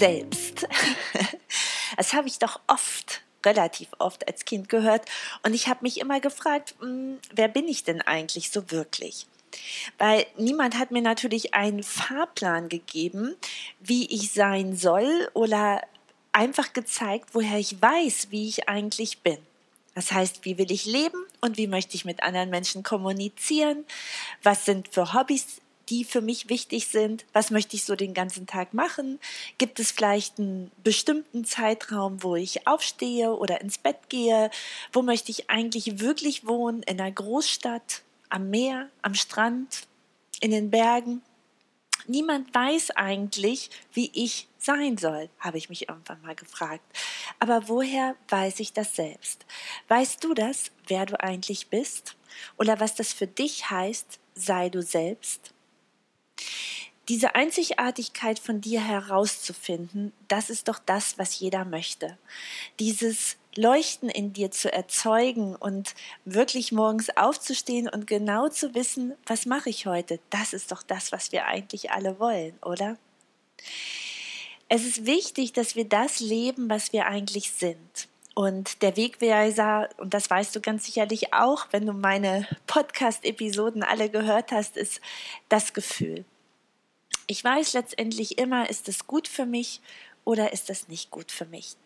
selbst. Das habe ich doch oft, relativ oft als Kind gehört. Und ich habe mich immer gefragt, hm, wer bin ich denn eigentlich so wirklich? Weil niemand hat mir natürlich einen Fahrplan gegeben, wie ich sein soll oder einfach gezeigt, woher ich weiß, wie ich eigentlich bin. Das heißt, wie will ich leben und wie möchte ich mit anderen Menschen kommunizieren? Was sind für Hobbys, die für mich wichtig sind? Was möchte ich so den ganzen Tag machen? Gibt es vielleicht einen bestimmten Zeitraum, wo ich aufstehe oder ins Bett gehe? Wo möchte ich eigentlich wirklich wohnen? In einer Großstadt, am Meer, am Strand, in den Bergen? Niemand weiß eigentlich, wie ich sein soll, habe ich mich irgendwann mal gefragt. Aber woher weiß ich das selbst? Weißt du das, wer du eigentlich bist? Oder was das für dich heißt, sei du selbst? Diese Einzigartigkeit von dir herauszufinden, das ist doch das, was jeder möchte. Dieses Leuchten in dir zu erzeugen und wirklich morgens aufzustehen und genau zu wissen, was mache ich heute, das ist doch das, was wir eigentlich alle wollen, oder? Es ist wichtig, dass wir das leben, was wir eigentlich sind. Und der Wegweiser, und das weißt du ganz sicherlich auch, wenn du meine Podcast-Episoden alle gehört hast, ist das Gefühl. Ich weiß letztendlich immer, ist es gut für mich oder ist das nicht gut für mich.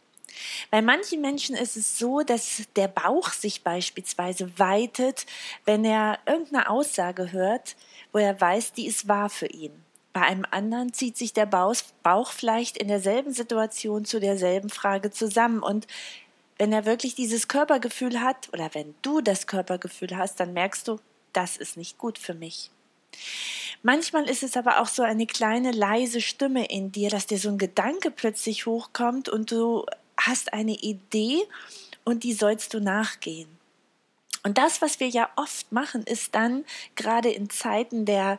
Bei manchen Menschen ist es so, dass der Bauch sich beispielsweise weitet, wenn er irgendeine Aussage hört, wo er weiß, die ist wahr für ihn. Bei einem anderen zieht sich der Bauch vielleicht in derselben Situation zu derselben Frage zusammen. Und wenn er wirklich dieses Körpergefühl hat oder wenn du das Körpergefühl hast, dann merkst du, das ist nicht gut für mich. Manchmal ist es aber auch so eine kleine leise Stimme in dir, dass dir so ein Gedanke plötzlich hochkommt und du hast eine Idee und die sollst du nachgehen. Und das, was wir ja oft machen, ist dann gerade in Zeiten der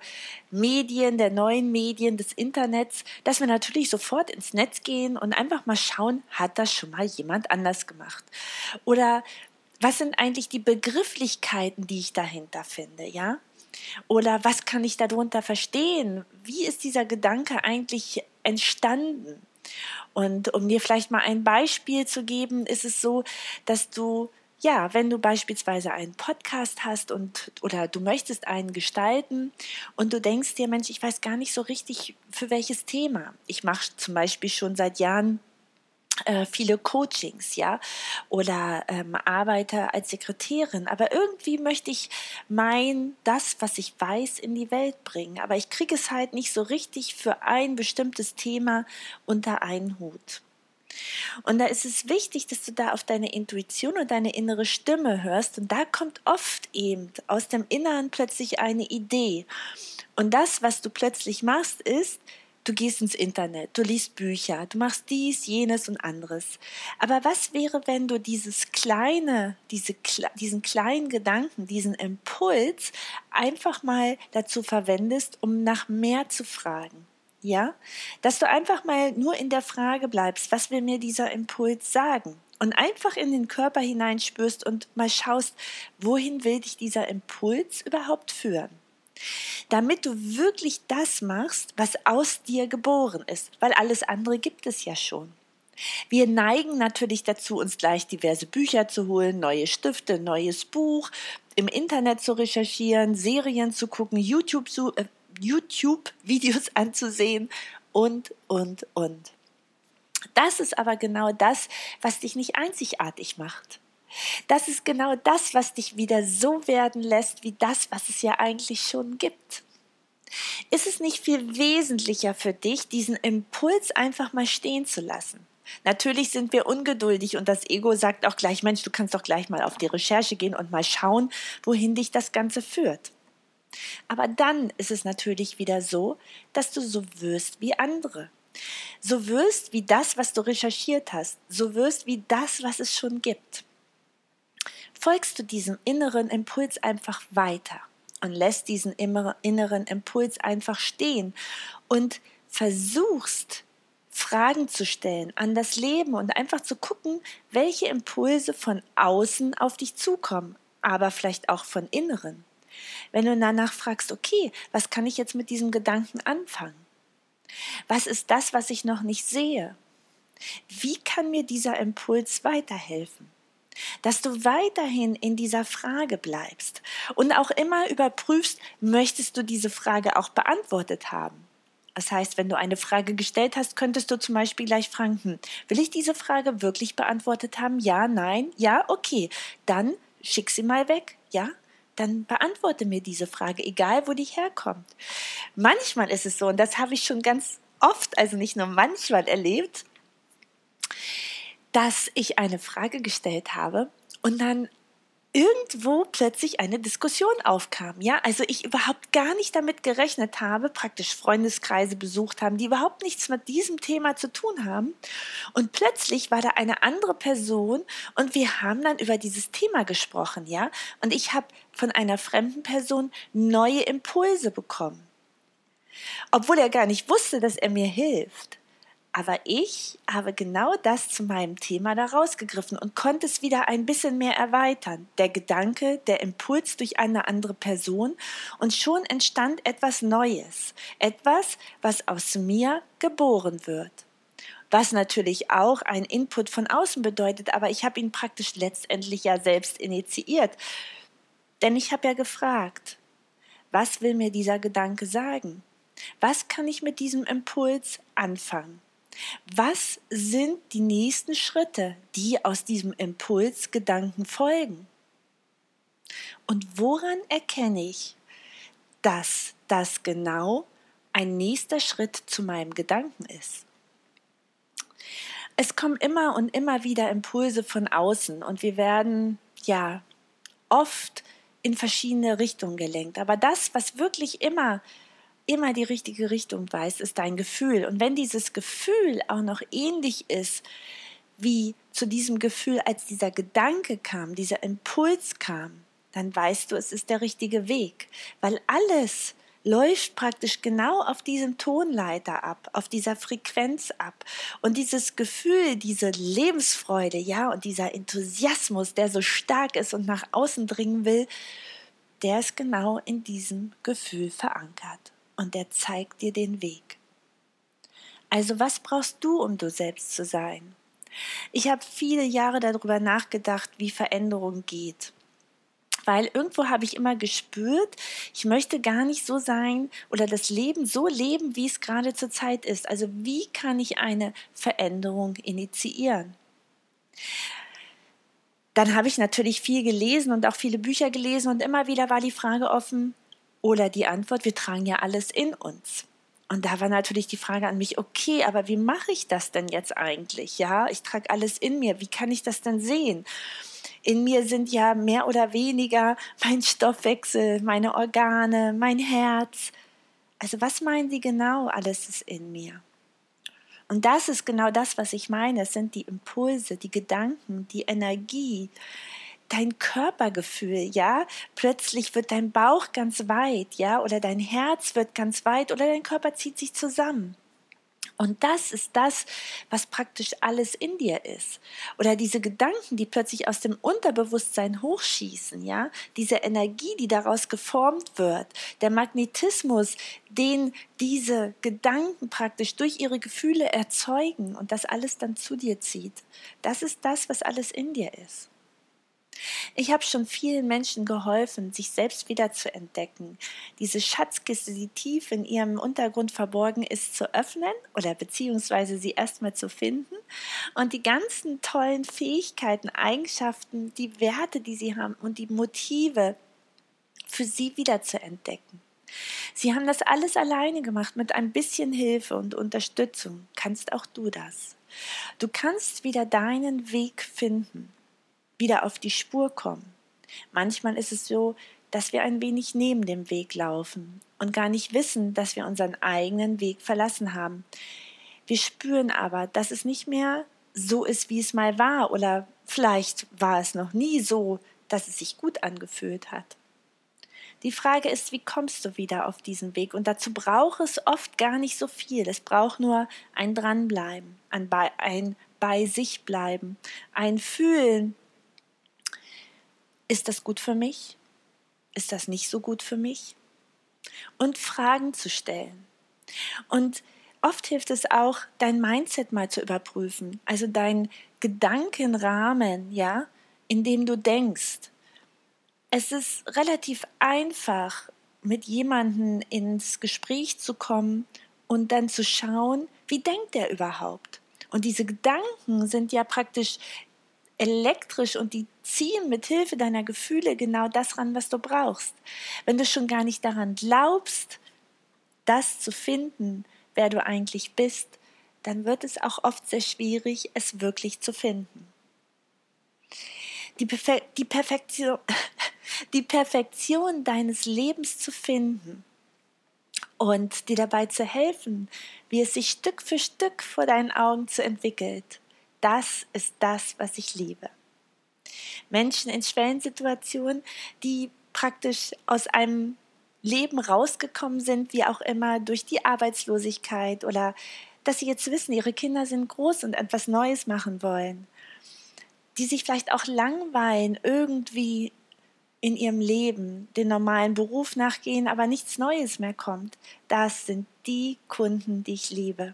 Medien, der neuen Medien, des Internets, dass wir natürlich sofort ins Netz gehen und einfach mal schauen, hat das schon mal jemand anders gemacht? Oder was sind eigentlich die Begrifflichkeiten, die ich dahinter finde, ja? Oder was kann ich darunter verstehen? Wie ist dieser Gedanke eigentlich entstanden? Und um dir vielleicht mal ein Beispiel zu geben, ist es so, dass du ja, wenn du beispielsweise einen Podcast hast und oder du möchtest einen gestalten und du denkst dir, Mensch, ich weiß gar nicht so richtig für welches Thema. Ich mache zum Beispiel schon seit Jahren äh, viele Coachings, ja, oder ähm, arbeite als Sekretärin. Aber irgendwie möchte ich mein, das, was ich weiß, in die Welt bringen. Aber ich kriege es halt nicht so richtig für ein bestimmtes Thema unter einen Hut. Und da ist es wichtig, dass du da auf deine Intuition und deine innere Stimme hörst. Und da kommt oft eben aus dem Inneren plötzlich eine Idee. Und das, was du plötzlich machst, ist, du gehst ins Internet, du liest Bücher, du machst dies, jenes und anderes. Aber was wäre, wenn du dieses kleine, diese, diesen kleinen Gedanken, diesen Impuls einfach mal dazu verwendest, um nach mehr zu fragen? Ja, dass du einfach mal nur in der Frage bleibst, was will mir dieser Impuls sagen? Und einfach in den Körper hineinspürst und mal schaust, wohin will dich dieser Impuls überhaupt führen? Damit du wirklich das machst, was aus dir geboren ist, weil alles andere gibt es ja schon. Wir neigen natürlich dazu, uns gleich diverse Bücher zu holen, neue Stifte, neues Buch, im Internet zu recherchieren, Serien zu gucken, YouTube, äh, YouTube-Videos anzusehen und, und, und. Das ist aber genau das, was dich nicht einzigartig macht. Das ist genau das, was dich wieder so werden lässt, wie das, was es ja eigentlich schon gibt. Ist es nicht viel wesentlicher für dich, diesen Impuls einfach mal stehen zu lassen? Natürlich sind wir ungeduldig und das Ego sagt auch gleich, Mensch, du kannst doch gleich mal auf die Recherche gehen und mal schauen, wohin dich das Ganze führt. Aber dann ist es natürlich wieder so, dass du so wirst wie andere. So wirst wie das, was du recherchiert hast. So wirst wie das, was es schon gibt folgst du diesem inneren Impuls einfach weiter und lässt diesen inneren Impuls einfach stehen und versuchst Fragen zu stellen an das Leben und einfach zu gucken, welche Impulse von außen auf dich zukommen, aber vielleicht auch von inneren. Wenn du danach fragst, okay, was kann ich jetzt mit diesem Gedanken anfangen? Was ist das, was ich noch nicht sehe? Wie kann mir dieser Impuls weiterhelfen? Dass du weiterhin in dieser Frage bleibst und auch immer überprüfst, möchtest du diese Frage auch beantwortet haben? Das heißt, wenn du eine Frage gestellt hast, könntest du zum Beispiel gleich fragen, hm, will ich diese Frage wirklich beantwortet haben? Ja, nein, ja, okay. Dann schick sie mal weg, ja? Dann beantworte mir diese Frage, egal wo die herkommt. Manchmal ist es so, und das habe ich schon ganz oft, also nicht nur manchmal erlebt, dass ich eine Frage gestellt habe und dann irgendwo plötzlich eine Diskussion aufkam. Ja, also ich überhaupt gar nicht damit gerechnet habe, praktisch Freundeskreise besucht haben, die überhaupt nichts mit diesem Thema zu tun haben. Und plötzlich war da eine andere Person und wir haben dann über dieses Thema gesprochen. Ja, und ich habe von einer fremden Person neue Impulse bekommen. Obwohl er gar nicht wusste, dass er mir hilft. Aber ich habe genau das zu meinem Thema da rausgegriffen und konnte es wieder ein bisschen mehr erweitern. Der Gedanke, der Impuls durch eine andere Person und schon entstand etwas Neues. Etwas, was aus mir geboren wird. Was natürlich auch ein Input von außen bedeutet, aber ich habe ihn praktisch letztendlich ja selbst initiiert. Denn ich habe ja gefragt, was will mir dieser Gedanke sagen? Was kann ich mit diesem Impuls anfangen? Was sind die nächsten Schritte, die aus diesem Impulsgedanken folgen? Und woran erkenne ich, dass das genau ein nächster Schritt zu meinem Gedanken ist? Es kommen immer und immer wieder Impulse von außen und wir werden ja oft in verschiedene Richtungen gelenkt. Aber das, was wirklich immer immer die richtige Richtung weißt, ist dein Gefühl. Und wenn dieses Gefühl auch noch ähnlich ist wie zu diesem Gefühl, als dieser Gedanke kam, dieser Impuls kam, dann weißt du, es ist der richtige Weg, weil alles läuft praktisch genau auf diesem Tonleiter ab, auf dieser Frequenz ab. Und dieses Gefühl, diese Lebensfreude, ja, und dieser Enthusiasmus, der so stark ist und nach außen dringen will, der ist genau in diesem Gefühl verankert und er zeigt dir den Weg. Also was brauchst du, um du selbst zu sein? Ich habe viele Jahre darüber nachgedacht, wie Veränderung geht. Weil irgendwo habe ich immer gespürt, ich möchte gar nicht so sein oder das Leben so leben, wie es gerade zur Zeit ist. Also wie kann ich eine Veränderung initiieren? Dann habe ich natürlich viel gelesen und auch viele Bücher gelesen und immer wieder war die Frage offen, oder die Antwort, wir tragen ja alles in uns. Und da war natürlich die Frage an mich, okay, aber wie mache ich das denn jetzt eigentlich? Ja, ich trage alles in mir. Wie kann ich das denn sehen? In mir sind ja mehr oder weniger mein Stoffwechsel, meine Organe, mein Herz. Also was meinen Sie genau? Alles ist in mir. Und das ist genau das, was ich meine. Es sind die Impulse, die Gedanken, die Energie, dein Körpergefühl, ja, plötzlich wird dein Bauch ganz weit, ja, oder dein Herz wird ganz weit oder dein Körper zieht sich zusammen. Und das ist das, was praktisch alles in dir ist. Oder diese Gedanken, die plötzlich aus dem Unterbewusstsein hochschießen, ja, diese Energie, die daraus geformt wird, der Magnetismus, den diese Gedanken praktisch durch ihre Gefühle erzeugen und das alles dann zu dir zieht. Das ist das, was alles in dir ist. Ich habe schon vielen Menschen geholfen, sich selbst wieder zu entdecken, diese Schatzkiste, die tief in ihrem Untergrund verborgen ist, zu öffnen oder beziehungsweise sie erstmal zu finden und die ganzen tollen Fähigkeiten, Eigenschaften, die Werte, die sie haben und die Motive für sie wieder zu entdecken. Sie haben das alles alleine gemacht mit ein bisschen Hilfe und Unterstützung. Kannst auch du das. Du kannst wieder deinen Weg finden wieder auf die Spur kommen. Manchmal ist es so, dass wir ein wenig neben dem Weg laufen und gar nicht wissen, dass wir unseren eigenen Weg verlassen haben. Wir spüren aber, dass es nicht mehr so ist, wie es mal war, oder vielleicht war es noch nie so, dass es sich gut angefühlt hat. Die Frage ist, wie kommst du wieder auf diesen Weg? Und dazu braucht es oft gar nicht so viel. Es braucht nur ein Dranbleiben, ein bei, ein bei sich bleiben, ein Fühlen, ist das gut für mich? Ist das nicht so gut für mich? Und Fragen zu stellen. Und oft hilft es auch, dein Mindset mal zu überprüfen, also dein Gedankenrahmen, ja, in dem du denkst. Es ist relativ einfach, mit jemandem ins Gespräch zu kommen und dann zu schauen, wie denkt er überhaupt? Und diese Gedanken sind ja praktisch elektrisch und die ziehen mit Hilfe deiner Gefühle genau das ran, was du brauchst. Wenn du schon gar nicht daran glaubst, das zu finden, wer du eigentlich bist, dann wird es auch oft sehr schwierig, es wirklich zu finden. Die, Perfe die, Perfektion, die Perfektion deines Lebens zu finden und dir dabei zu helfen, wie es sich Stück für Stück vor deinen Augen zu entwickelt. Das ist das, was ich liebe. Menschen in Schwellensituationen, die praktisch aus einem Leben rausgekommen sind, wie auch immer, durch die Arbeitslosigkeit oder dass sie jetzt wissen, ihre Kinder sind groß und etwas Neues machen wollen, die sich vielleicht auch langweilen irgendwie in ihrem Leben, den normalen Beruf nachgehen, aber nichts Neues mehr kommt, das sind die Kunden, die ich liebe,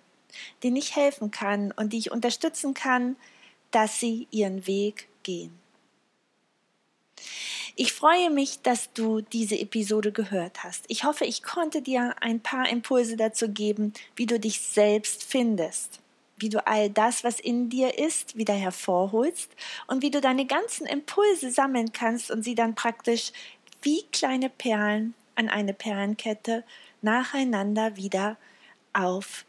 denen ich helfen kann und die ich unterstützen kann, dass sie ihren Weg gehen. Ich freue mich, dass du diese Episode gehört hast. Ich hoffe, ich konnte dir ein paar Impulse dazu geben, wie du dich selbst findest, wie du all das, was in dir ist, wieder hervorholst und wie du deine ganzen Impulse sammeln kannst und sie dann praktisch wie kleine Perlen an eine Perlenkette nacheinander wieder auf,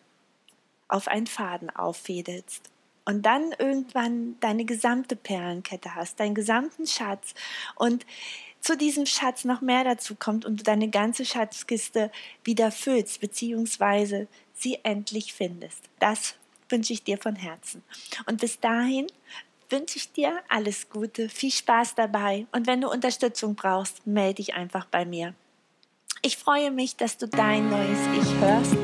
auf einen Faden auffädelst und dann irgendwann deine gesamte Perlenkette hast, deinen gesamten Schatz und zu diesem Schatz noch mehr dazu kommt und du deine ganze Schatzkiste wieder füllst, beziehungsweise sie endlich findest. Das wünsche ich dir von Herzen. Und bis dahin wünsche ich dir alles Gute, viel Spaß dabei und wenn du Unterstützung brauchst, melde dich einfach bei mir. Ich freue mich, dass du dein neues Ich hörst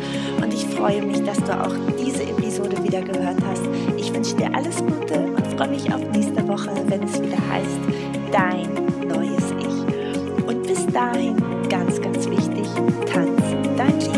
und ich freue mich, dass du auch diese Episode wieder gehört hast. Ich wünsche dir alles Gute und freue mich auf nächste Woche, wenn es wieder heißt Dein neues Ich. Und bis dahin, ganz, ganz wichtig, tanz dein Lied.